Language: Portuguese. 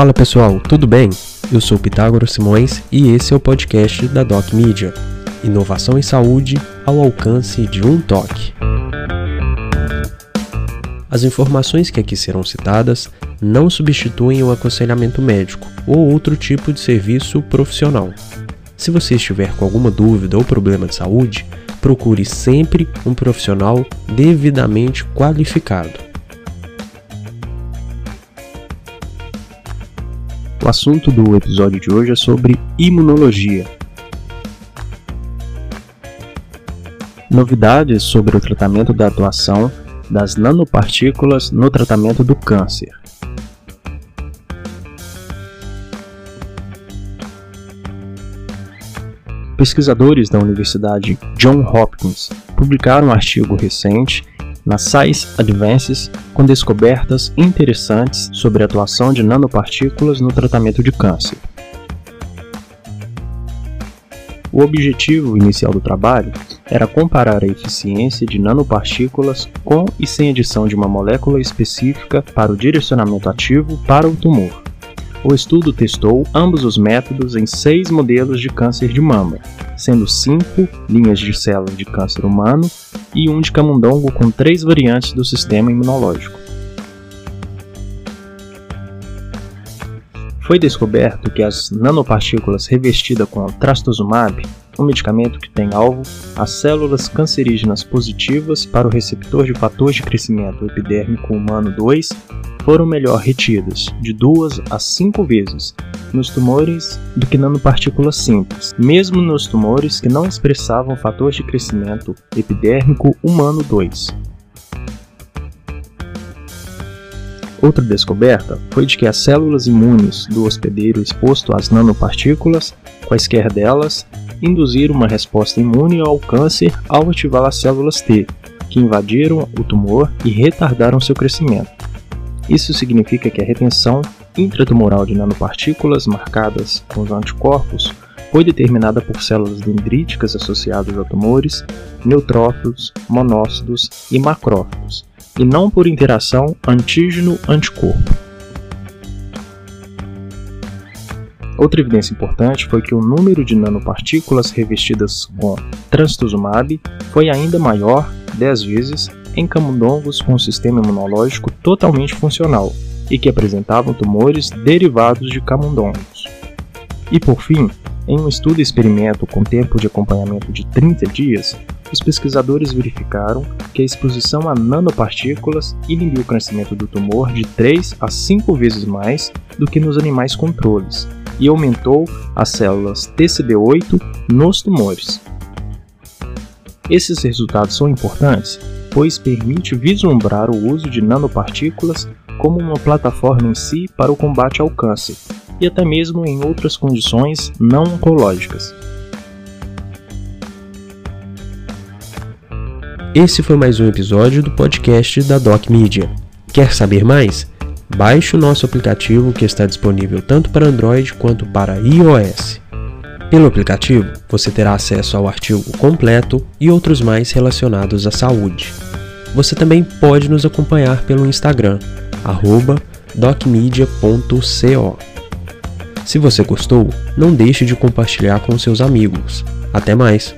Fala pessoal, tudo bem? Eu sou Pitágoras Simões e esse é o podcast da Doc Media. Inovação em saúde ao alcance de um toque. As informações que aqui serão citadas não substituem o aconselhamento médico ou outro tipo de serviço profissional. Se você estiver com alguma dúvida ou problema de saúde, procure sempre um profissional devidamente qualificado. O assunto do episódio de hoje é sobre imunologia. Novidades sobre o tratamento da atuação das nanopartículas no tratamento do câncer. Pesquisadores da Universidade Johns Hopkins publicaram um artigo recente na Science Advances com descobertas interessantes sobre a atuação de nanopartículas no tratamento de câncer. O objetivo inicial do trabalho era comparar a eficiência de nanopartículas com e sem adição de uma molécula específica para o direcionamento ativo para o tumor. O estudo testou ambos os métodos em seis modelos de câncer de mama, sendo cinco linhas de células de câncer humano e um de camundongo com três variantes do sistema imunológico. Foi descoberto que as nanopartículas revestidas com trastuzumab, um medicamento que tem alvo as células cancerígenas positivas para o receptor de fator de crescimento epidérmico humano 2, foram melhor retidas, de duas a cinco vezes, nos tumores do que nanopartículas simples, mesmo nos tumores que não expressavam fator de crescimento epidérmico humano 2. Outra descoberta foi de que as células imunes do hospedeiro exposto às nanopartículas, quaisquer delas, induziram uma resposta imune ao câncer ao ativar as células T, que invadiram o tumor e retardaram seu crescimento. Isso significa que a retenção intratumoral de nanopartículas marcadas com os anticorpos foi determinada por células dendríticas associadas a tumores, neutrófilos, monócitos e macrófagos, e não por interação antígeno-anticorpo. Outra evidência importante foi que o número de nanopartículas revestidas com trastuzumab foi ainda maior, 10 vezes, em camundongos com sistema imunológico totalmente funcional, e que apresentavam tumores derivados de camundongos. E por fim, em um estudo experimento com tempo de acompanhamento de 30 dias, os pesquisadores verificaram que a exposição a nanopartículas inibiu o crescimento do tumor de 3 a 5 vezes mais do que nos animais controles e aumentou as células TCD8 nos tumores. Esses resultados são importantes, pois permite vislumbrar o uso de nanopartículas como uma plataforma em si para o combate ao câncer e até mesmo em outras condições não oncológicas. Esse foi mais um episódio do podcast da Doc Media. Quer saber mais? Baixe o nosso aplicativo que está disponível tanto para Android quanto para iOS. Pelo aplicativo, você terá acesso ao artigo completo e outros mais relacionados à saúde. Você também pode nos acompanhar pelo Instagram, docmedia.co. Se você gostou, não deixe de compartilhar com seus amigos. Até mais!